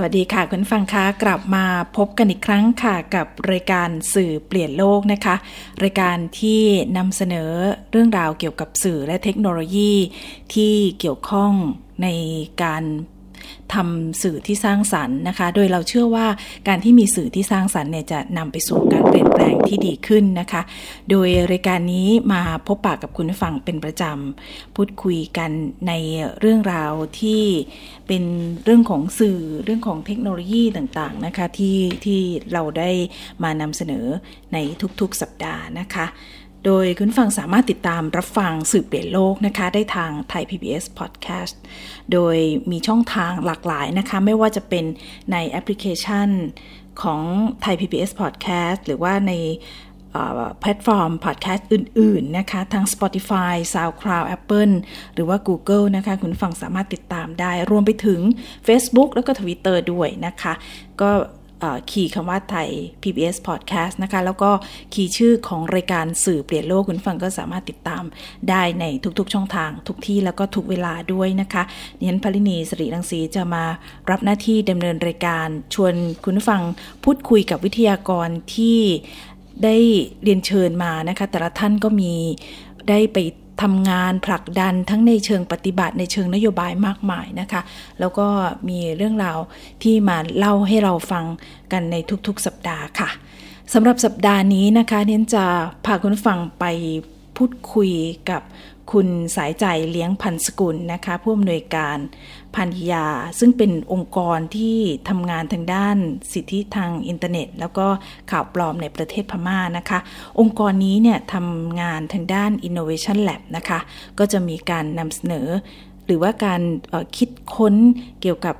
สวัสดีค่ะคุณฟังคะกลับมาพบกันอีกครั้งค่ะกับรายการสื่อเปลี่ยนโลกนะคะ รายการที่นำเสนอเรื่องราวเกี่ยวกับสื่อและเทคโนโลยี ที่เกี่ยวข้องในการ ทำสื่อที่สร้างสรรค์นะคะ โดยเราเชื่อว่าการที่มีสื่อที่สร้างสรรค์เนี่ยจะนำไปสู่การเปลี่ยนแปลงที่ดีขึ้นนะคะ โดยรายการนี้มาพบปะกับคุณผู้ฟังเป็นประจำพูดคุยกันในเรื่องราวที่เป็นเรื่องของสื่อเรื่องของเทคโนโลยีต่างๆนะคะที่ที่เราได้มานำเสนอในทุกๆสัปดาห์นะคะ โดยคุณฟังสามารถติดตามรับฟังสื่อเปลี่ยนโลกนะคะ ได้ทาง Thai PBS Podcast โดยมีช่องทางหลากหลายนะคะ ไม่ว่าจะเป็นในแอปพลิเคชันของไทย PBS Podcast หรือว่าในแพลตฟอร์มพอดแคสต์อื่น ๆ นะคะทั้ง Spotify, SoundCloud, Apple หรือว่า Google นะคะ คุณฟังสามารถติดตามได้ รวมไปถึง Facebook แล้วก็ Twitter ด้วยนะคะ ก็ คีย์คำว่าไทย PBS Podcast นะคะ แล้วก็คีย์ชื่อของรายการสื่อเปลี่ยนโลกคุณฟังก็สามารถติดตามได้ในทุกๆ ช่องทาง ทุกที่แล้วก็ทุกเวลาด้วยนะคะดิฉันพลินีสรีรังสีจะมารับหน้าที่ดำเนินรายการชวนคุณฟังพูดคุยกับวิทยากรที่ได้เรียนเชิญมานะคะ แต่ละท่านก็มีได้ไป ทำงานผลักดันทั้งในเชิงปฏิบัติในเชิงนโยบายมากมายนะคะ แล้วก็มีเรื่องราวที่มาเล่าให้เราฟังกันในทุกๆสัปดาห์ค่ะสำหรับสัปดาห์นี้นะคะเน้นจะพาคุณฟังไปพูดคุยกับ คุณสายใจเลี้ยงพันสกุลนะคะผู้อำนวยการพันยา ซึ่งเป็นองค์กรที่ทำงานทางด้านสิทธิทางอินเทอร์เน็ต แล้วก็ข่าวปลอมในประเทศพม่านะคะ องค์กรนี้เนี่ยทำงานทางด้าน Innovation Lab นะคะ ก็จะมีการนำเสนอ หรือว่าการคิดค้นเกี่ยวกับ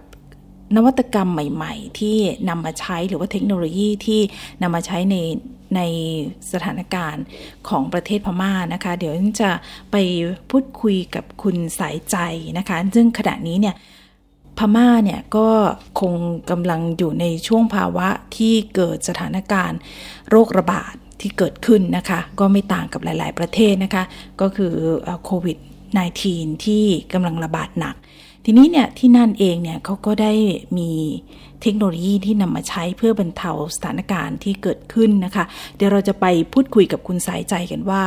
นวัตกรรมใหม่ ๆ ที่นำมาใช้หรือว่าเทคโนโลยีที่นำมาใช้ใน ในสถานการณ์ของประเทศพม่านะคะ เดี๋ยวจะไปพูดคุยกับคุณสายใจนะคะ ซึ่งขณะนี้เนี่ยพม่าเนี่ยก็คงกำลังอยู่ในช่วงภาวะที่เกิดสถานการณ์โรคระบาดที่เกิดขึ้นนะคะ ก็ไม่ต่างกับหลาย ๆ ประเทศนะคะ ก็คือโควิด -19 ที่กำลังระบาดหนัก ทีนี้เนี่ยที่นั่นเองเนี่ยเขาก็ได้มี เทคโนโลยีที่นำมาใช้เพื่อบรรเทาสถานการณ์ที่เกิดขึ้นนะคะ เดี๋ยวเราจะไปพูดคุยกับคุณสายใจกันว่า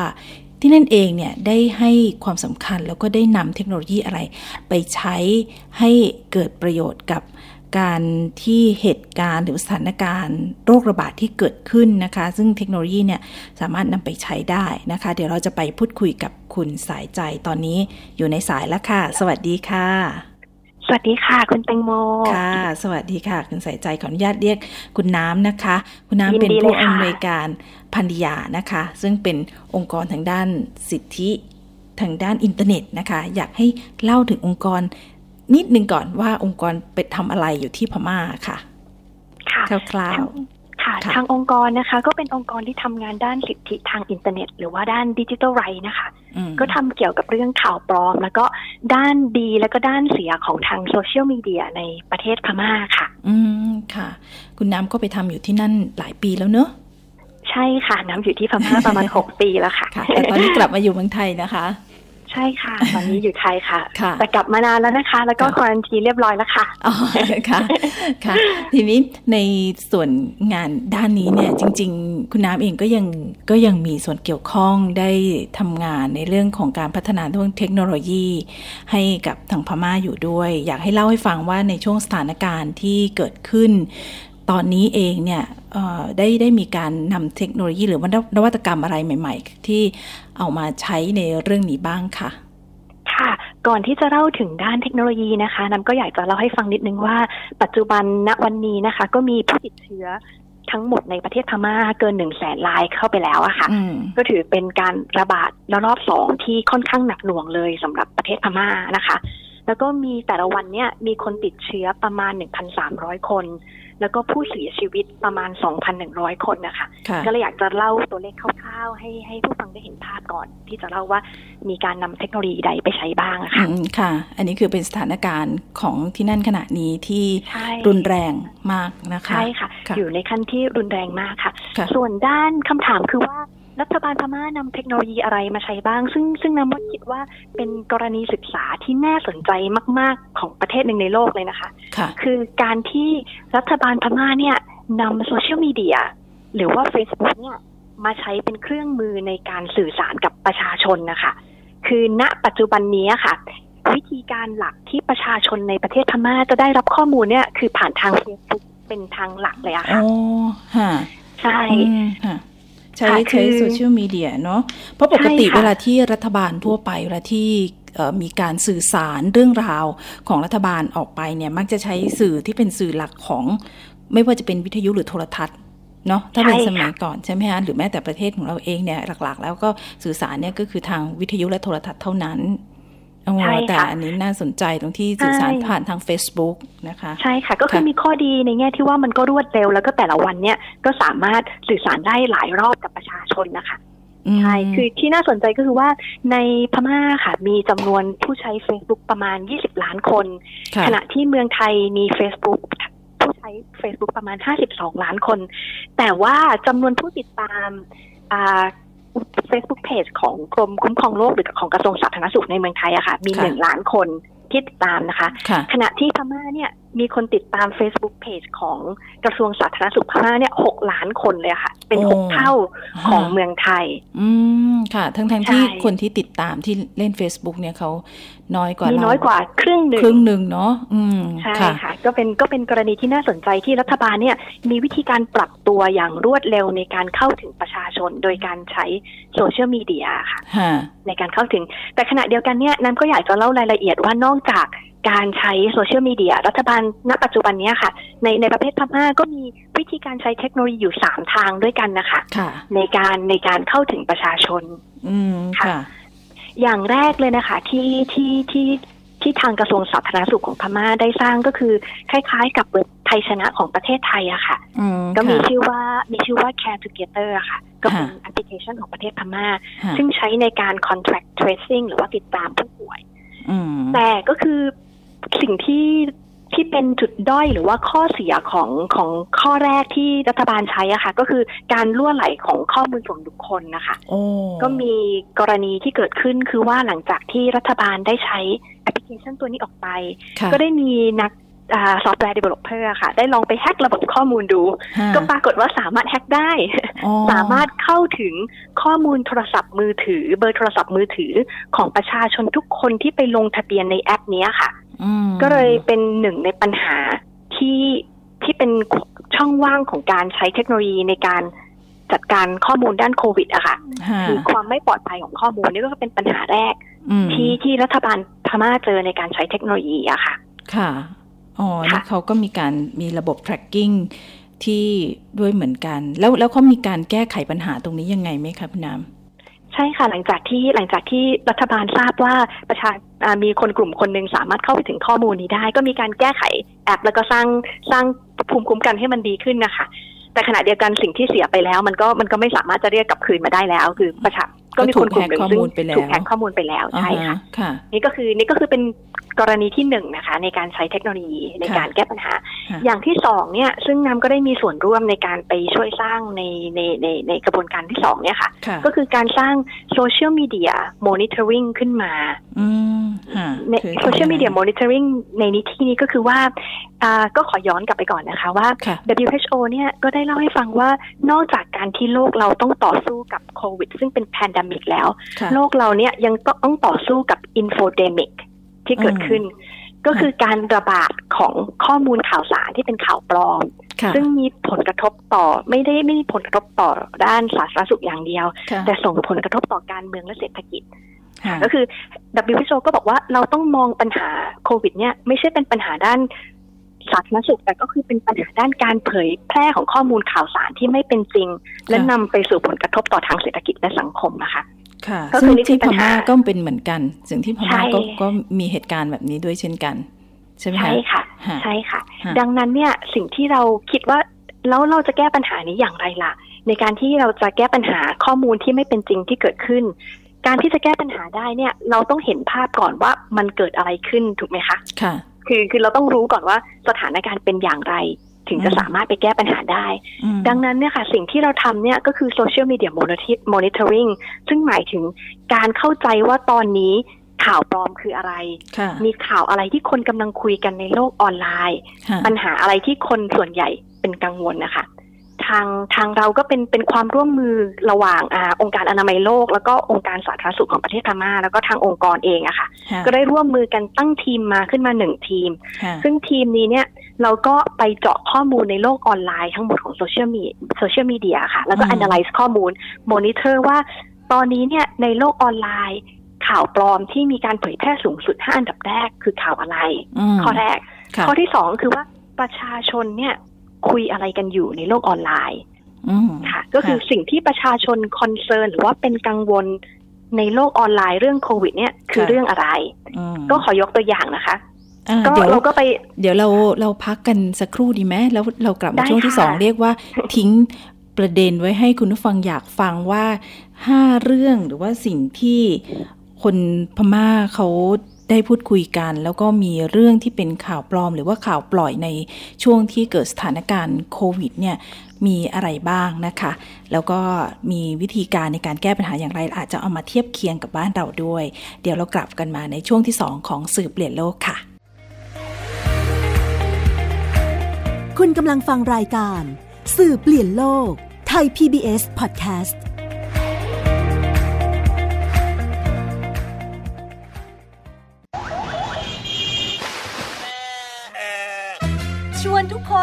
ที่นั่นเองเนี่ยได้ให้ความสำคัญแล้วก็ได้นำเทคโนโลยีอะไร ไปใช้ให้เกิดประโยชน์กับการที่เหตุการณ์หรือสถานการณ์โรคระบาดที่เกิดขึ้นนะคะ ซึ่งเทคโนโลยีเนี่ยสามารถนำไปใช้ได้นะคะ เดี๋ยวเราจะไปพูดคุยกับคุณสายใจตอนนี้อยู่ในสายแล้วค่ะ สวัสดีค่ะ วัสดีค่ะ คุณแตงโมค่ะ สวัสดีค่ะ คุณใส่ใจขออนุญาตเรียกคุณน้ำนะคะ คุณน้ำเป็นผู้อำนวยการพันธยานะคะ ซึ่งเป็นองค์กรทางด้านสิทธิทางด้านอินเทอร์เน็ตนะคะ อยากให้เล่าถึงองค์กรนิดนึงก่อนว่าองค์กรไปทำอะไรอยู่ที่พม่าค่ะค่ะคร่าว ค่ะ ทางองค์กรนะคะ ก็เป็นองค์กรที่ทำงานด้านสิทธิทางอินเทอร์เน็ต หรือว่าด้านดิจิทัลไรนะคะ ก็ทำเกี่ยวกับเรื่องข่าวปลอม แล้วก็ด้านดีแล้วก็ด้านเสียของทางโซเชียลมีเดียในประเทศพม่าค่ะ อืมค่ะ คุณน้ำก็ไปทำอยู่ที่นั่นหลายปีแล้วเนอะใช่ค่ะ น้ำอยู่ที่พม่าประมาณหกปีแล้วค่ะแต่ตอนนี้กลับมาอยู่เมืองไทยนะคะ ใช่ค่ะ ตอนนี้อยู่ไทยค่ะ แต่กลับมานานแล้วนะคะ แล้วก็ควอนตีเรียบร้อยแล้วค่ะอ๋อค่ะค่ะ ทีนี้ในส่วนงานด้านนี้เนี่ยจริง ๆ คุณน้ำเองก็ยังก็ยังมีส่วนเกี่ยวข้องได้ทำงานในเรื่องของการพัฒนาเรื่องเทคโนโลยี ให้กับทางพม่าอยู่ด้วย อยากให้เล่าให้ฟังว่าในช่วงสถานการณ์ที่เกิดขึ้น ตอนนี้เองเนี่ย ได้ได้มีการนำเทคโนโลยีหรือวนวัตกรรมอะไรใหม่ ๆ ที่เอามาใช้ในเรื่องนี้บ้างค่ะค่ะ ก่อนที่จะเล่าถึงด้านเทคโนโลยีนะคะน้ำก็อยากจะเล่าให้ฟังนิดนึงว่า ปัจจุบันณวันนี้นะคะ ก็มีผู้ติดเชื้อทั้งหมดในประเทศพม่าเกินหนึ่งแสนรายเข้าไปแล้วอะค่ะ ก็ถือเป็นการระบาดระลอกสองที่ค่อนข้างหนักหน่วงเลยสำหรับประเทศพม่านะคะ แล้วก็มีแต่ละวันเนี่ยมีคนติดเชื้อประมาณ 1,300 คน แล้วก็ผู้เสียชีวิตประมาณ 2,100 คนนะคะ ก็เลยอยากจะเล่าตัวเลขคร่าวๆ ให้ให้ผู้ฟังได้เห็นภาพก่อน ที่จะเล่าว่ามีการนำเทคโนโลยีใดไปใช้บ้างะค่ะค่ะ อันนี้คือเป็นสถานการณ์ของที่นั่นขณะนี้ที่รุนแรงมากนะคะ ใช่ค่ะ อยู่ในขั้นที่รุนแรงมากค่ะ ส่วนด้านคำถามคือว่า รัฐบาลพม่านำเทคโนโลยีอะไรมาใช้บ้าง ซึ่งซึ่งน้ำว่าคิดว่าเป็นกรณีศึกษาที่น่าสนใจมาก ๆ ของประเทศหนึ่งในโลกเลยนะคะคะคือการที่รัฐบาลพม่าเนี่ยนำโซเชียลมีเดียหรือว่า Facebook เนี่ยมาใช้เป็นเครื่องมือในการสื่อสารกับประชาชนนะคะ คือณปัจจุบันนี้ค่ะ วิธีการหลักที่ประชาชนในประเทศพม่าจะได้รับข้อมูลเนี่ยคือผ่านทาง Facebook เป็นทางหลักเลยอะค่ะอ๋อใช่ค่ะใช้ใช้โซเชียลมีเดียเนาะเพราะปกติเวลาที่รัฐบาลทั่วไปเวลาที่มีการสื่อสารเรื่องราวของรัฐบาลออกไปเนี่ยมักจะใช้สื่อที่เป็นสื่อหลักของไม่ว่าจะเป็นวิทยุหรือโทรทัศน์เนาะถ้าเป็นสมัยก่อนใช่ไหมฮะหรือแม้แต่ประเทศของเราเองเนี่ยหลักๆ แล้วก็สื่อสารเนี่ยก็คือทางวิทยุและโทรทัศน์เท่านั้น ใช่แต่อันนี้น่าสนใจตรงที่สื่อสารผ่านทาง Facebook นะคะ ใช่ค่ะ ก็คือมีข้อดีในแง่ที่ว่ามันก็รวดเร็ว แล้วก็แต่ละวันเนี่ยก็สามารถสื่อสารได้หลายรอบกับประชาชนนะคะใช่ คือที่น่าสนใจก็คือว่าในพม่าค่ะ มีจำนวนผู้ใช้ Facebook ประมาณ 20 ล้านคน ขณะที่เมืองไทยมี Facebook ผู้ใช้ Facebook ประมาณ 52 ล้านคน แต่ว่าจำนวนผู้ติดตาม Facebook Page ของกรมคุ้มครองโรคหรือของกระทรวงสาธารณสุขในเมืองไทยอะค่ะ มีหนึ่งล้านคนที่ติดตามนะคะ ขณะที่พม่าเนี่ย มีคนติดตาม Facebook Page ของกระทรวงสาธารณสุขพม่าเนี่ยหกล้านคนเลยค่ะ เป็นหกเท่าของเมืองไทย อืมค่ะ ทั้งทั้งที่คนที่ติดตามที่เล่น Facebook เนี่ยเขาน้อยกว่าเราน้อยกว่าครึ่งหนึ่งครึ่งหนึ่งเนาะอืมใช่ค่ะ ก็เป็นก็เป็นกรณีที่น่าสนใจที่รัฐบาลเนี่ย มีวิธีการปรับตัวอย่างรวดเร็วในการเข้าถึงประชาชน โดยการใช้โซเชียลมีเดียค่ะในการเข้าถึง แต่ขณะเดียวกันเนี่ยนั้นก็อยากจะเล่ารายละเอียดว่านอกจาก การใช้โซเชียลมีเดียรัฐบาลณปัจจุบันนี้ค่ะ ในในประเทศพม่าก็มีวิธีการใช้เทคโนโลยีอยู่สามทางด้วยกันนะคะคะในการในการเข้าถึงประชาชนอืมค่ะ อย่างแรกเลยนะคะ ที่ที่ที่ที่ทางกระทรวงสาธารณสุขของพม่าได้สร้างก็คือ คล้ายๆ กับเว็บไทยชนะของประเทศไทยอะค่ะ ก็มีชื่อว่ามีชื่อว่า Care Together อะค่ะ ก็เป็นแอปพลิเคชันของประเทศพม่า ซึ่งใช้ในการ contract tracing หรือว่าติดตามผู้ป่วยแต่ก็คือ สิ่งที่ที่เป็นจุดด้อยหรือว่าข้อเสียของของข้อแรกที่รัฐบาลใช้อะค่ะ ก็คือการล่วไหลของข้อมูลส่วนบุคคลนะคะก็มีกรณีที่เกิดขึ้นคือว่าหลังจากที่รัฐบาลได้ใช้แอปพลิเคชันตัวนี้ออกไป ก็ได้มีนัก software developer ค่ะ ได้ลองไปแฮกระบบข้อมูลดู ก็ปรากฏว่าสามารถแฮกได้ สามารถเข้าถึงข้อมูลโทรศัพท์มือถือ เบอร์โทรศัพท์มือถือของประชาชนทุกคนที่ไปลงทะเบียนในแอปนี้ค่ะ ก็เลยเป็นหนึ่งในปัญหาที่ที่เป็นช่องว่างของการใช้เทคโนโลยีในการจัดการข้อมูลด้านโควิดอะค่ะคือความไม่ปลอดภัยของข้อมูลนี่ก็เป็นปัญหาแรก ที่ที่รัฐบาลพม่าเจอในการใช้เทคโนโลยีอะค่ะ ค่ะ อ๋อแล้วเขาก็มีการมีระบบ tracking ที่ด้วยเหมือนกัน แล้วแล้วเขามีการแก้ไขปัญหาตรงนี้ยังไงไหมคะพี่น้ำ ใช่ค่ะหลังจากที่หลังจากที่รัฐบาลทราบว่าประชามีคนกลุ่มคนหนึ่งสามารถเข้าไปถึงข้อมูลนี้ได้ ก็มีการแก้ไขแอป แล้วก็สร้างสร้างภูมิคุ้มกันให้มันดีขึ้นนะคะ แต่ขณะเดียวกันสิ่งที่เสียไปแล้ว มันก็มันก็ไม่สามารถจะเรียกกลับคืนมาได้แล้ว คือประชาก็มีคนกลุ่มหนึ่งซึ่งถูกแฮกข้อมูลไปแล้วใช่ค่ะนี่ก็คือนี่ก็คือเป็นกรณีที่หนึ่งนะคะ ในการใช้เทคโนโลยีในการแก้ปัญหา อย่างที่สองเนี่ยซึ่งน้ำก็ได้มีส่วนร่วมในการไปช่วยสร้างในในในในกระบวนการที่สองเนี่ยค่ะ ก็คือการสร้างโซเชียลมีเดียมอนิเตอร์ริงขึ้นมาในโซเชียลมีเดียมอนิเตอร์ริงในนี้ที่นี้ก็คือว่าก็ขอย้อนกลับไปก่อนนะคะว่า WHO เนี่ยก็ได้เล่าให้ฟังว่านอกจากการที่โลกเราต้องต่อสู้กับโควิด ซึ่งเป็น pandemic แล้ว โลกเราเนี่ยยังต้องต่อสู้กับ infodemic ที่เกิดขึ้น ก็คือการระบาดของข้อมูลข่าวสารที่เป็นข่าวปลอม ซึ่งมีผลกระทบต่อไม่ได้ไม่มีผลกระทบต่อด้านสาธารณสุขอย่างเดียว แต่ส่งผลกระทบต่อการเมืองและเศรษฐกิจก็คือ WHO ก็บอกว่าเราต้องมองปัญหาโควิด เนี่ยไม่ใช่เป็นปัญหาด้านสาธารณสุขแต่ก็คือเป็นปัญหาด้านการเผยแพร่ของข้อมูลข่าวสารที่ไม่เป็นจริง และนำไปสู่ผลกระทบต่อทางเศรษฐกิจและสังคมนะคะ ค่ะซึ่งที่พม่าก็เป็นเหมือนกันสิ่งที่พม่าก็ก็มีเหตุการณ์แบบนี้ด้วยเช่นกัน ใช่ไหมคะใช่ค่ะ ใช่ค่ะ ดังนั้นเนี่ยสิ่งที่เราคิดว่าแล้วเราจะแก้ปัญหานี้อย่างไรล่ะ ในการที่เราจะแก้ปัญหาข้อมูลที่ไม่เป็นจริงที่เกิดขึ้น การที่จะแก้ปัญหาได้เนี่ย เราต้องเห็นภาพก่อนว่ามันเกิดอะไรขึ้นถูกไหมคะ ค่ะ คือคือเราต้องรู้ก่อนว่าสถานการณ์เป็นอย่างไร ถึงจะสามารถไปแก้ปัญหาได้ ดังนั้นเนี่ยค่ะ สิ่งที่เราทำเนี่ยก็คือโซเชียลมีเดียมอนิเตอร์ริงซึ่งหมายถึงการเข้าใจว่าตอนนี้ข่าวปลอมคืออะไร มีข่าวอะไรที่คนกำลังคุยกันในโลกออนไลน์ ปัญหาอะไรที่คนส่วนใหญ่เป็นกังวลนะคะทางทางเราก็เป็นเป็นความร่วมมือระหว่างอาองค์การอนามัยโลก แล้วก็องค์การสาธารณสุขของประเทศพม่าแล้วก็ทางองค์กรเองอะคะ่ะ ก็ได้ร่วมมือกันตั้งทีมมาขึ้นมาหนึ่งทีม ซึ่งทีมนี้เนี่ย เราก็ไปเจาะข้อมูลในโลกออนไลน์ทั้งหมดของโซเชียลมีโซเชียลมีเดียค่ะ แล้วก็ analyze ข้อมูล monitor ว่าตอนนี้เนี่ยในโลกออนไลน์ ข่าวปลอมที่มีการเผยแพร่สูงสุดห้าอันดับแรกคือข่าวอะไร ข้อแรก ข้อที่สองคือว่าประชาชนเนี่ยคุยอะไรกันอยู่ในโลกออนไลน์ค่ะก็คือสิ่งที่ประชาชน concern หรือว่าเป็นกังวลในโลกออนไลน์เรื่องโควิด เนี่ยคือเรื่องอะไร ก็ขอยกตัวอย่างนะคะ เดี๋ยวเราก็ไป เดี๋ยวเราเราพักกันสักครู่ดีไหมแล้วเรากลับมาช่วงที่สองเรียกว่าทิ้งประเด็นไว้ให้คุณผู้ฟังอยากฟังว่าห้าเรื่องหรือว่าสิ่งที่คนพม่าเขาได้พูดคุยกัน แล้วก็มีเรื่องที่เป็นข่าวปลอม หรือว่าข่าวปล่อยในช่วงที่เกิดสถานการณ์โควิดเนี่ยมีอะไรบ้างนะคะ แล้วก็มีวิธีการในการแก้ปัญหาอย่างไร อาจจะเอามาเทียบเคียงกับบ้านเราด้วย เดี๋ยวเรากลับกันมาในช่วงที่ 2 ของสื่อเปลี่ยนโลกค่ะ คุณกำลังฟังรายการ สื่อเปลี่ยนโลก ไทย PBS Podcast ส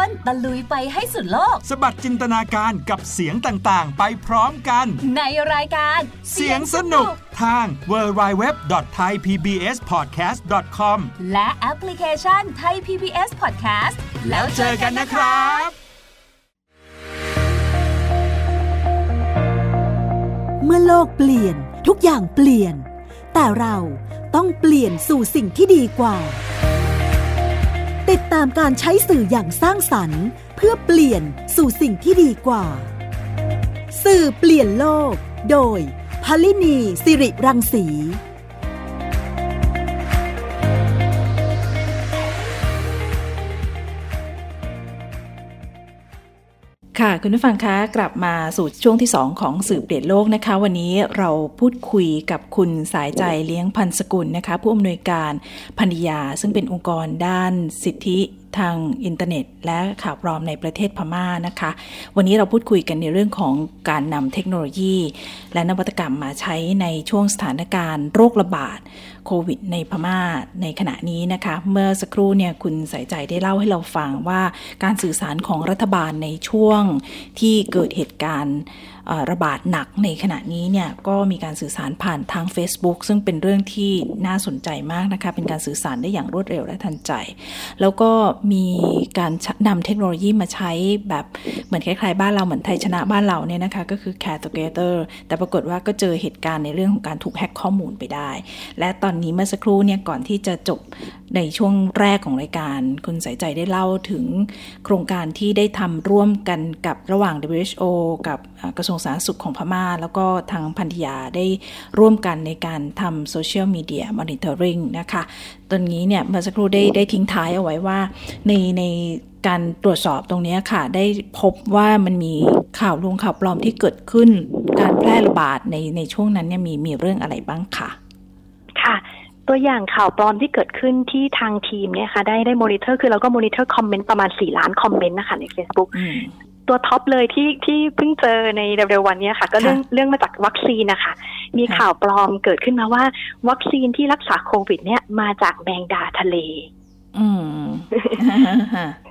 นทุกคนตะลุยไปให้สุดโลก สบัดจินตนาการกับเสียงต่างๆ ไปพร้อมกัน ในรายการ เสียงสนุกทาง www.thaipbspodcast.com และแอปพลิเคชัน Thai PBS Podcast แล้วเจอกันนะครับเมื่อโลกเปลี่ยนทุกอย่างเปลี่ยน แต่เราต้องเปลี่ยนสู่สิ่งที่ดีกว่า ติดตามการใช้สื่ออย่างสร้างสรรค์ เพื่อเปลี่ยนสู่สิ่งที่ดีกว่า สื่อเปลี่ยนโลก โดยพลินีสิริรังสี ค่ะ คุณผู้ฟังคะกลับมาสู่ช่วงที่ 2 ของสืบเปลี่ยนโลกนะคะ วันนี้เราพูดคุยกับคุณสายใจเลี้ยงพันสกุลนะคะ ผู้อำนวยการพันยาซึ่งเป็นองค์กรด้านสิทธิ ทางอินเทอร์เน็ต และข่าวปลอมในประเทศพม่านะคะ วันนี้เราพูดคุยกันในเรื่องของการนำเทคโนโลยี และนวัตกรรมมาใช้ในช่วงสถานการณ์โรคระบาดโควิดในพม่าในขณะนี้นะคะ เมื่อสักครู่เนี่ยคุณสายใจได้เล่าให้เราฟังว่าการสื่อสารของรัฐบาลในช่วงที่เกิดเหตุการณ์ ระบาดหนักในขณะนี้เนี่ยก็มีการสื่อสารผ่านทาง Facebook ซึ่งเป็นเรื่องที่น่าสนใจมากนะคะ เป็นการสื่อสารได้อย่างรวดเร็วและทันใจ แล้วก็มีการนำเทคโนโลยีมาใช้แบบเหมือนคล้ายๆ บ้านเราเหมือนไทยชนะบ้านเราเนี่ยนะคะ ก็คือ Care Together แต่ปรากฏว่าก็เจอเหตุการณ์ในเรื่องของการถูกแฮ็กข้อมูลไปได้ และตอนนี้เมื่อสักครู่เนี่ยก่อนที่จะจบในช่วงแรกของรายการ คุณสายใจได้เล่าถึงโครงการที่ได้ทำร่วมกันกับระหว่าง WHO กับ กระทรวงสาธารณสุขของพม่า แล้วก็ทางพันธยาได้ร่วมกันในการทำ social media monitoring นะคะตอนนี้เนี่ยเมื่อสักครู่ได้ได้ทิ้งท้ายเอาไว้ว่าในในการตรวจสอบตรงนี้ค่ะ ได้พบว่ามันมีข่าวลวงข่าวปลอมที่เกิดขึ้น การแพร่ระบาดในในช่วงนั้นเนี่ยมีมีเรื่องอะไรบ้างคะค่ะตัวอย่างข่าวปลอมที่เกิดขึ้นที่ทางทีมเนี่ยค่ะได้ได้มอนิเตอร์คือเราก็ monitor comment ประมาณสี่ล้าน comment นะคะใน Facebook ตัว top เลยที่ที่เพิ่งเจอในเร็วๆวันนี้ค่ะ ก็เรื่องเรื่องมาจากวัคซีนนะคะ มีข่าวปลอมเกิดขึ้นมาว่า วัคซีนที่รักษาโควิด เนี่ยมาจากแมงดาทะเล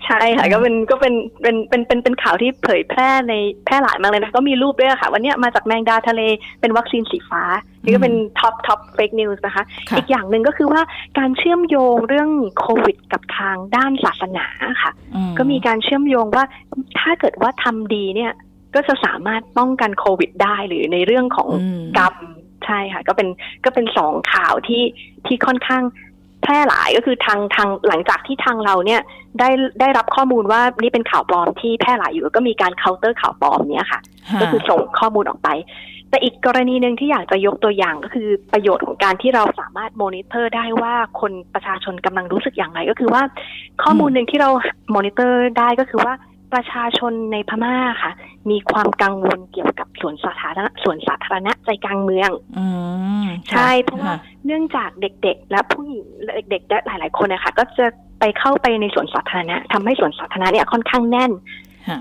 ใช่ค่ะ ก็เป็นก็เป็นเป็นเป็นเป็นเป็นข่าวที่เผยแพร่ในแพร่หลายมากเลยนะก็มีรูปด้วยค่ะ วันนี้มาจากแมงดาทะเลเป็นวัคซีนสีฟ้า นี่ก็เป็น top top fake news นะคะ อีกอย่างหนึ่งก็คือว่าการเชื่อมโยงเรื่องโควิด กับทางด้านศาสนาค่ะ ก็มีการเชื่อมโยงว่าถ้าเกิดว่าทำดีเนี่ยก็จะสามารถป้องกันโควิด ได้หรือในเรื่องของกรรมใช่ค่ะ ก็เป็นก็เป็นสองข่าวที่ที่ค่อนข้าง แพร่หลายก็คือทางทางหลังจากที่ทางเราเนี่ยได้ได้รับข้อมูลว่านี่เป็นข่าวปลอมที่แพร่หลายอยู่ก็มีการเคาน์เตอร์ข่าวปลอมเนี้ยค่ะ ก็คือส่งข้อมูลออกไป แต่อีกกรณีหนึ่งที่อยากจะยกตัวอย่างก็คือประโยชน์ของการที่เราสามารถมอนิเตอร์ได้ว่าคนประชาชนกำลังรู้สึกอย่างไรก็คือว่าข้อมูลหนึ่งที่เรามอนิเตอร์ได้ก็คือว่า ประชาชนในพม่าค่ะ มีความกังวลเกี่ยวกับสวนสาธารณะสวนสาธารณะใจกลางเมืองอใช่เพราะว่าเนื่องจากเด็กๆ และผู้หญิงเด็กๆหลาย ๆ คนนะคะก็จะไปเข้าไปในสวนสาธารณะทำให้สวนสาธารณะเนี่ยค่อนข้างแน่น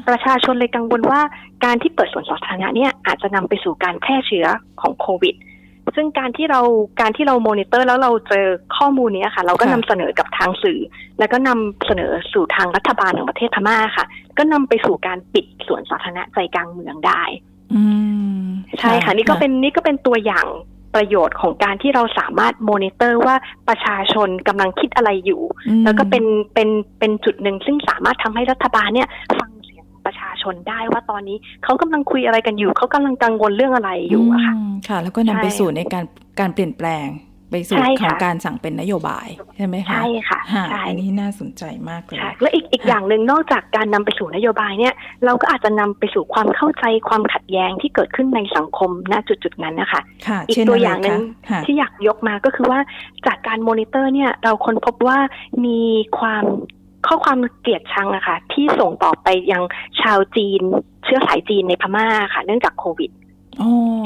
ประชาชนเลยกังวลว่าการที่เปิดสวนสาธารณะเนี่ยอาจจะนำไปสู่การแพร่เชื้อของโควิด ซึ่งการที่เราการที่เราโมนิเตอร์แล้วเราเจอข้อมูลนี้ค่ะ เราก็นำเสนอกับทางสื่อ แล้วก็นำเสนอสู่ทางรัฐบาลของประเทศพม่าค่ะ ก็นำไปสู่การปิดสวนสาธารณะใจกลางเมืองได้ใช่ค่ะ นี่ก็เป็นนี่ก็เป็นตัวอย่างประโยชน์ของการที่เราสามารถโมนิเตอร์ว่าประชาชนกำลังคิดอะไรอยู่ แล้วก็เป็นเป็นเป็นจุดหนึ่งซึ่งสามารถทำให้รัฐบาลเนี่ยฟังประ ชาชนได้ว่าตอนนี้เขากำลังคุยอะไรกันอยู่ เขากำลังกังวลเรื่องอะไรอยู่อะค่ะค่ะ แล้วก็นำไปสู่ในการการเปลี่ยนแปลงไปสู่ของการสั่งเป็นนโยบายใช่ไหมคะใช่ค่ะใช่อันนี้น่าสนใจมากเลยแล้วอีกอีกอย่างหนึ่งนอกจากการนำไปสู่นโยบายเนี่ย เราก็อาจจะนำไปสู่ความเข้าใจความขัดแย้งที่เกิดขึ้นในสังคมณจุดจุดนั้นนะคะอีกตัวอย่างหนึ่งที่อยากยกมาก็คือว่าจากการมอนิเตอร์เนี่ยเราค้นพบว่ามีความ ข้อความเกลียดชังอะค่ะ ที่ส่งต่อไปยังชาวจีน เชื้อสายจีนในพม่าค่ะ เนื่องจากโควิด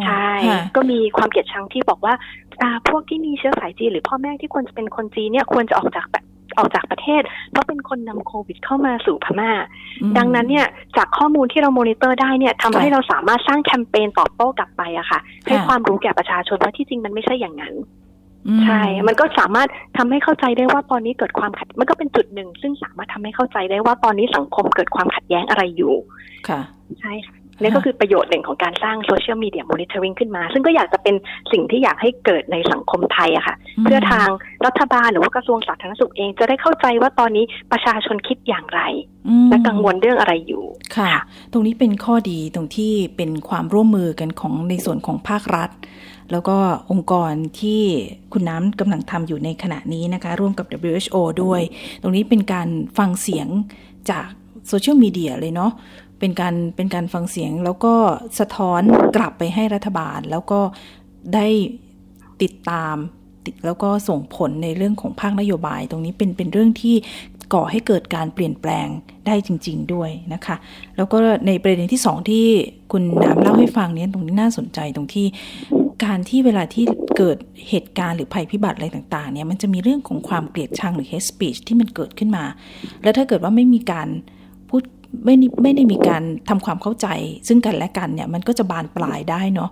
ใช่ ก็มีความเกลียดชังที่บอกว่าอ่าพวกที่มีเชื้อสายจีน หรือพ่อแม่ที่ควรจะเป็นคนจีนเนี่ยควรจะออกจากแบบออกจากประเทศ เพราะเป็นคนนำโควิดเข้ามาสู่พม่า ดังนั้นเนี่ยจากข้อมูลที่เราโมนิเตอร์ได้เนี่ยทำให้เราสามารถสร้างแคมเปญตอบโต้กลับไปอะค่ะ ให้ความรู้แก่ประชาชนว่าที่จริงมันไม่ใช่อย่างนั้น ใช่ มันก็สามารถทำให้เข้าใจได้ว่าตอนนี้เกิดความขัด มันก็เป็นจุดหนึ่ง ซึ่งสามารถทำให้เข้าใจได้ว่าตอนนี้สังคมเกิดความขัดแย้งอะไรอยู่ ค่ะ ใช่ค่ะนี่ก็คือประโยชน์หนึ่งของการสร้าง social media monitoring ขึ้นมา ซึ่งก็อยากจะเป็นสิ่งที่อยากให้เกิดในสังคมไทยอะค่ะ เพื่อทางรัฐบาลหรือว่ากระทรวงสาธารณสุขเอง จะได้เข้าใจว่าตอนนี้ประชาชนคิดอย่างไร และกังวลเรื่องอะไรอยู่ ค่ะ ตรงนี้เป็นข้อดีตรงที่เป็นความร่วมมือกันของในส่วนของภาครัฐ แล้วก็องค์กรที่คุณน้ำกำลังทำอยู่ในขณะนี้นะคะ ร่วมกับ WHO ด้วย ตรงนี้เป็นการฟังเสียงจากโซเชียลมีเดียเลยเนาะเป็นการเป็นการฟังเสียงแล้วก็สะท้อนกลับไปให้รัฐบาล แล้วก็ได้ติดตามติดแล้วก็ส่งผลในเรื่องของภาคนโยบาย ตรงนี้เป็นเป็นเรื่องที่ก่อให้เกิดการเปลี่ยนแปลงได้จริง ๆ ด้วยนะคะ แล้วก็ในประเด็นที่สองที่คุณน้ำเล่าให้ฟังเนี้ยตรงนี้น่าสนใจตรงที่ การที่เวลาที่เกิดเหตุการณ์หรือภัยพิบัติอะไรต่างๆเนี่ยมันจะมีเรื่องของความเกลียดชังหรือ hate speech ที่มันเกิดขึ้นมา แล้วถ้าเกิดว่าไม่มีการพูดไม่ไม่ได้มีการทำความเข้าใจ ซึ่งกันและกันเนี่ยมันก็จะบานปลายได้เนาะ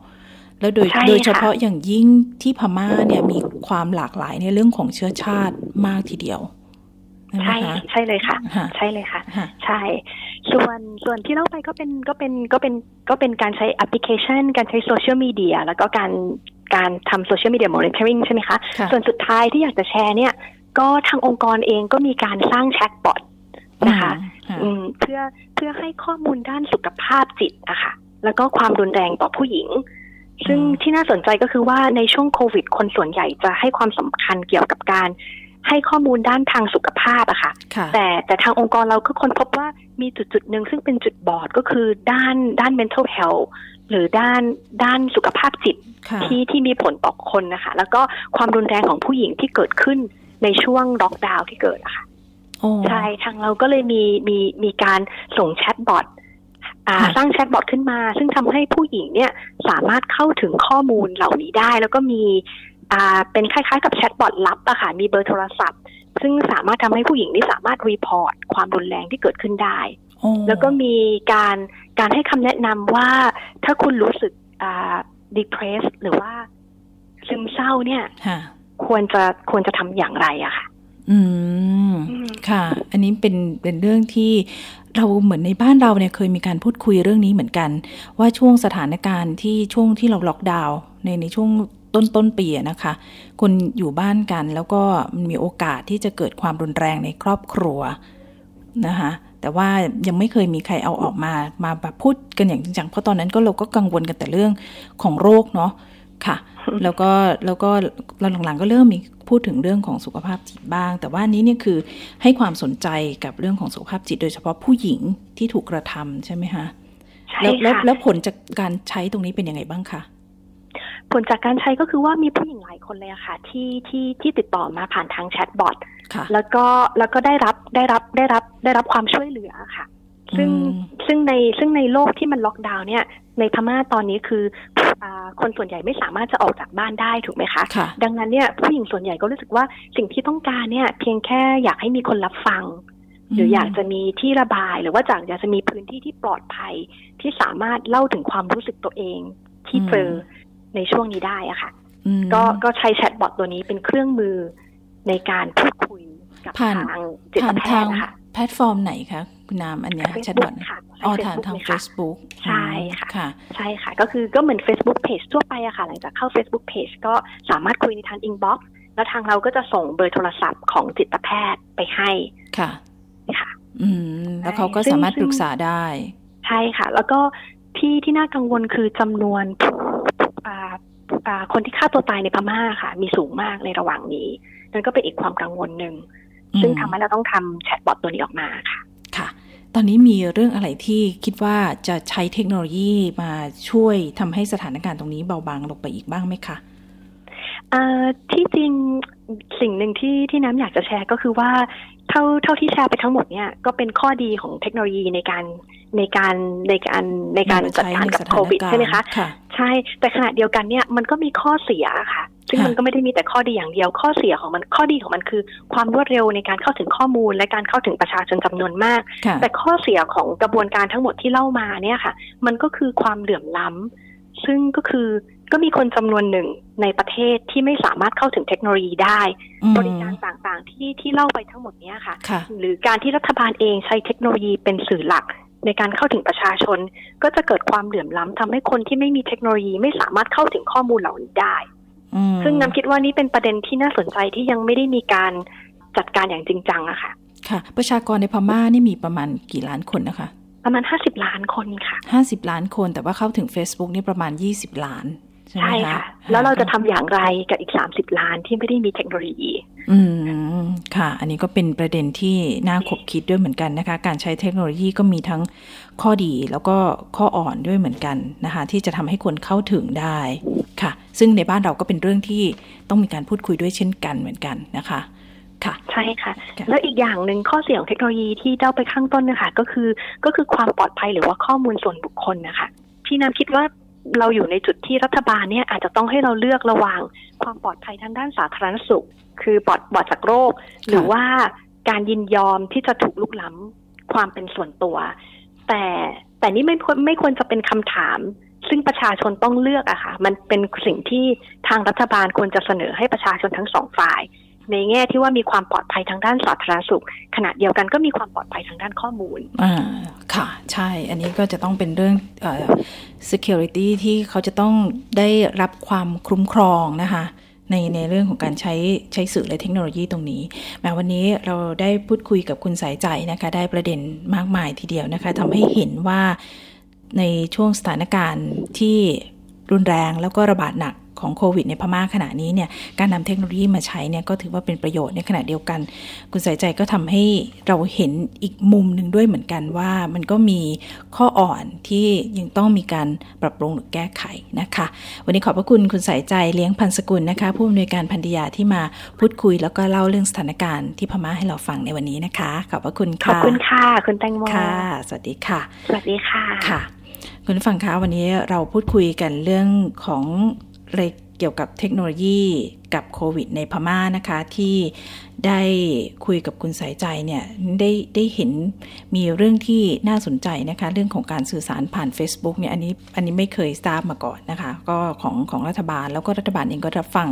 แล้วโดยโดยเฉพาะอย่างยิ่งที่พม่าเนี่ยมีความหลากหลายในเรื่องของเชื้อชาติมากทีเดียวใช่ใช่เลยค่ะ ใช่เลยค่ะ ใช่ ส่วนส่วนที่เล่าไปก็เป็นก็เป็นก็เป็นก็เป็นการใช้แอปพลิเคชัน การใช้โซเชียลมีเดียแล้วก็การการทำโซเชียลมีเดียมอนิเตอร์ริงใช่ไหมคะ ส่วนสุดท้ายที่อยากจะแชร์เนี่ย ก็ทางองค์กรเองก็มีการสร้างแชทบอทนะคะเพื่อเพื่อให้ข้อมูลด้านสุขภาพจิตอะค่ะแล้วก็ความรุนแรงต่อผู้หญิง ซึ่งที่น่าสนใจก็คือว่าในช่วงโควิด คนส่วนใหญ่จะให้ความสำคัญเกี่ยวกับการ ให้ข้อมูลด้านทางสุขภาพอะค่ะ แต่แต่ทางองค์กรเราก็ค้นพบว่ามีจุดจุดหนึ่งซึ่งเป็นจุดบอดก็คือด้านด้าน mental health หรือด้านด้านสุขภาพจิตที่ที่มีผลต่อคนนะคะ แล้วก็ความรุนแรงของผู้หญิงที่เกิดขึ้นในช่วงล็อกดาวน์ที่เกิดอะค่ะใช่ทางเราก็เลยมีมีมีการส่งแชทบอทสร้างแชทบอทขึ้นมา ซึ่งทำให้ผู้หญิงเนี่ยสามารถเข้าถึงข้อมูลเหล่านี้ได้ แล้วก็มีอ่า เป็นคล้ายๆ กับ chatbot ลับอะค่ะมีเบอร์โทรศัพท์ ซึ่งสามารถทำให้ผู้หญิงนี่สามารถ report ความรุนแรงที่เกิดขึ้นได้ แล้วก็มีการการให้คำแนะนำว่าถ้าคุณรู้สึกอ่า depressed หรือว่าซึมเศร้าเนี่ยควรจะควรจะทำอย่างไรอะค่ะ อืม ค่ะ อันนี้เป็นเป็นเรื่องที่เราเหมือนในบ้านเราเนี่ยเคยมีการพูดคุยเรื่องนี้เหมือนกัน ว่าช่วงสถานการณ์ที่ช่วงที่เราล็อกดาวน์ในในช่วง ต้นต้นปีนะคะ คนอยู่บ้านกันแล้วก็มันมีโอกาสที่จะเกิดความรุนแรงในครอบครัวนะคะแต่ว่ายังไม่เคยมีใครเอาออกมามาแบบพูดกันอย่างจริงจังเพราะตอนนั้นก็เราก็กังวลกันแต่เรื่องของโรคเนาะค่ะ แล้วก็แล้วก็หลังๆก็เริ่มมีพูดถึงเรื่องของสุขภาพจิตบ้าง แต่ว่านี้เนี่ยคือให้ความสนใจกับเรื่องของสุขภาพจิต โดยเฉพาะผู้หญิงที่ถูกกระทำใช่ไหมคะใช่ค่ะแล้วผลจากการใช้ตรงนี้เป็นยังไงบ้างคะ ผลจากการใช้ก็คือว่ามีผู้หญิงหลายคนเลยอะค่ะที่ที่ที่ติดต่อมาผ่านทางแชทบอทแล้วก็แล้วก็ได้รับได้รับได้รับได้รับความช่วยเหลือค่ะ ซึ่งซึ่งในซึ่งในโลกที่มันล็อกดาวน์เนี่ย ในพม่าตอนนี้คืออคนส่วนใหญ่ไม่สามารถจะออกจากบ้านได้ถูกไหมคะคะดังนั้นเนี่ยผู้หญิงส่วนใหญ่ก็รู้สึกว่าสิ่งที่ต้องการเนี่ย เพียงแค่อยากให้มีคนรับฟัง หรืออยากจะมีที่ระบาย หรือว่าจากอยากจะมีพื้นที่ที่ปลอดภัยที่สามารถเล่าถึงความรู้สึกตัวเองที่เจอ ในช่วงนี้ได้อะค่ะก็ก็ใช้ chatbot ตัวนี้เป็นเครื่องมือในการพูดคุยกับทางจิตแพทย์ค่ะแพลตฟอร์มไหนคะคุณนามอันเนี้ย chatbot อ๋อทางทาง Facebook ใช่ค่ะ ใช่ค่ะ ก็คือก็เหมือน Facebook Page ทั่วไปอะค่ะ หลังจากเข้า Facebook Page ก็สามารถคุยในทาง inboxแล้วทางเราก็จะส่งเบอร์โทรศัพท์ของจิตแพทย์ไปให้ค่ะค่ะ อืม แล้วเขาก็สามารถปรึกษาได้ ใช่ค่ะ แล้วก็ที่ที่น่ากังวลคือจำนวน คนที่ฆ่าตัวตายในพม่าค่ะ มีสูงมากในระหว่างนี้ นั่นก็เป็นอีกความกังวลหนึ่ง ซึ่งทำให้เราต้องทำแชทบอทตัวนี้ออกมาค่ะ ค่ะ ตอนนี้มีเรื่องอะไรที่คิดว่าจะใช้เทคโนโลยีมาช่วยทำให้สถานการณ์ตรงนี้เบาบางลงไปอีกบ้างไหมคะที่จริงสิ่งหนึ่งที่ที่น้ำอยากจะแชร์ก็คือว่า เท่าเท่าที่แชร์ไปทั้งหมดเนี่ยก็เป็นข้อดีของเทคโนโลยีในการในการในการในการจัดการกับโควิดใช่ไหมคะใช่แต่ขณะเดียวกันเนี่ยมันก็มีข้อเสียค่ะ ซึ่งมันก็ไม่ได้มีแต่ข้อดีอย่างเดียวข้อเสียของมันข้อดีของมันคือ ความรวดเร็วในการเข้าถึงข้อมูลและการเข้าถึงประชาชนจำนวนมาก แต่ข้อเสียของกระบวนการทั้งหมดที่เล่ามาเนี่ยค่ะ มันก็คือความเหลื่อมล้ำซึ่งก็คือ ก็มีคนจำนวนหนึ่งในประเทศที่ไม่สามารถเข้าถึงเทคโนโลยีได้ บริการต่างๆ ที่ที่เล่าไปทั้งหมดนี้ค่ะ หรือการที่รัฐบาลเองใช้เทคโนโลยีเป็นสื่อหลักในการเข้าถึงประชาชน ก็จะเกิดความเหลื่อมล้ำทำให้คนที่ไม่มีเทคโนโลยีไม่สามารถเข้าถึงข้อมูลเหล่านี้ได้ ซึ่งน้ำคิดว่านี่เป็นประเด็นที่น่าสนใจที่ยังไม่ได้มีการจัดการอย่างจริงจังอะค่ะ ค่ะ ประชากรในพม่านี่มีประมาณกี่ล้านคนนะคะประมาณห้าสิบล้านคนค่ะห้าสิบล้านคนแต่ว่าเข้าถึง Facebook นี่ประมาณยี่สิบล้าน ใช่ค่ะ แล้วเราจะทำอย่างไรกับอีกสามสิบล้านที่ไม่ได้มีเทคโนโลยี อืมค่ะ อันนี้ก็เป็นประเด็นที่น่าขบคิดด้วยเหมือนกันนะคะ การใช้เทคโนโลยีก็มีทั้งข้อดีแล้วก็ข้ออ่อนด้วยเหมือนกันนะคะ ที่จะทำให้คนเข้าถึงได้ค่ะ ซึ่งในบ้านเราก็เป็นเรื่องที่ต้องมีการพูดคุยด้วยเช่นกันเหมือนกันนะคะค่ะใช่ค่ะ แล้วอีกอย่างหนึ่งข้อเสียของเทคโนโลยีที่เจ้าไปข้างต้นนะคะก็คือก็คือความปลอดภัยหรือว่าข้อมูลส่วนบุคคลนะคะพี่น้ำคิดว่า เราอยู่ในจุดที่รัฐบาลเนี่ยอาจจะต้องให้เราเลือกระหว่างความปลอดภัยทางด้านสาธารณสุข คือปลอดปลอดจากโรค หรือว่าการยินยอมที่จะถูกลุกล้ำความเป็นส่วนตัว แต่แต่นี่ไม่ไม่ควรจะเป็นคำถาม ซึ่งประชาชนต้องเลือกอะค่ะ มันเป็นสิ่งที่ทางรัฐบาลควรจะเสนอให้ประชาชนทั้งสองฝ่าย ในแง่ที่ว่ามีความปลอดภัยทางด้านสาธารณสุข ขณะเดียวกันก็มีความปลอดภัยทางด้านข้อมูลอ่าค่ะ ใช่ อันนี้ก็จะต้องเป็นเรื่องเอ่อ security ที่เขาจะต้องได้รับความคุ้มครองนะคะในในเรื่องของการใช้ใช้สื่อและเทคโนโลยีตรงนี้แม้วันนี้เราได้พูดคุยกับคุณสายใจนะคะ ได้ประเด็นมากมายทีเดียวนะคะทำให้เห็นว่าในช่วงสถานการณ์ที่รุนแรงแล้วก็ระบาดหนัก ของโควิดในพม่าขณะนี้เนี่ยการนำเทคโนโลยีมาใช้เนี่ยก็ถือว่าเป็นประโยชน์ในขณะเดียวกัน คุณสายใจก็ทำให้เราเห็นอีกมุมหนึ่งด้วยเหมือนกันว่ามันก็มีข้ออ่อนที่ยังต้องมีการปรับปรุงหรือแก้ไขนะคะ วันนี้ขอบพระคุณคุณสายใจเลี้ยงพันสกุลนะคะ ผู้อำนวยการพันธิยาที่มาพูดคุย แล้วก็เล่าเรื่องสถานการณ์ที่พม่าให้เราฟังในวันนี้นะคะ ขอบพระคุณค่ะขอบคุณค่ะ คุณแตงโมค่ะ สวัสดีค่ะ สวัสดีค่ะค่ะ คุณฟังคะวันนี้เราพูดคุยกันเรื่องของ เกี่ยวกับเทคโนโลยีกับโควิดในพม่านะคะ ที่ได้คุยกับคุณสายใจเนี่ยได้ได้เห็นมีเรื่องที่น่าสนใจนะคะ เรื่องของการสื่อสารผ่าน Facebook เนี่ยอันนี้อันนี้ไม่เคยทราบมาก่อนนะคะ ก็ของของรัฐบาลแล้วก็รัฐบาลเองก็รับฟัง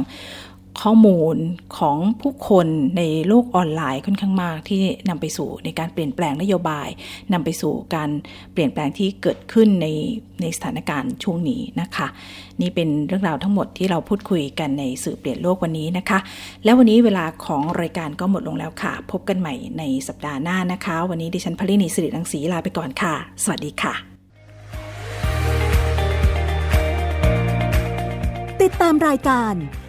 ข้อมูลของผู้คนในโลกออนไลน์ค่อนข้างมากที่นำไปสู่ในการเปลี่ยนแปลงนโยบายนำไปสู่การเปลี่ยนแปลงที่เกิดขึ้นในในสถานการณ์ช่วงนี้นะคะ นี่เป็นเรื่องราวทั้งหมดที่เราพูดคุยกันในสื่อเปลี่ยนโลกวันนี้นะคะ แล้ววันนี้เวลาของรายการก็หมดลงแล้วค่ะ พบกันใหม่ในสัปดาห์หน้านะคะ วันนี้ดิฉันพลินีสิริรังสีลาไปก่อนค่ะ สวัสดีค่ะ ติดตามรายการ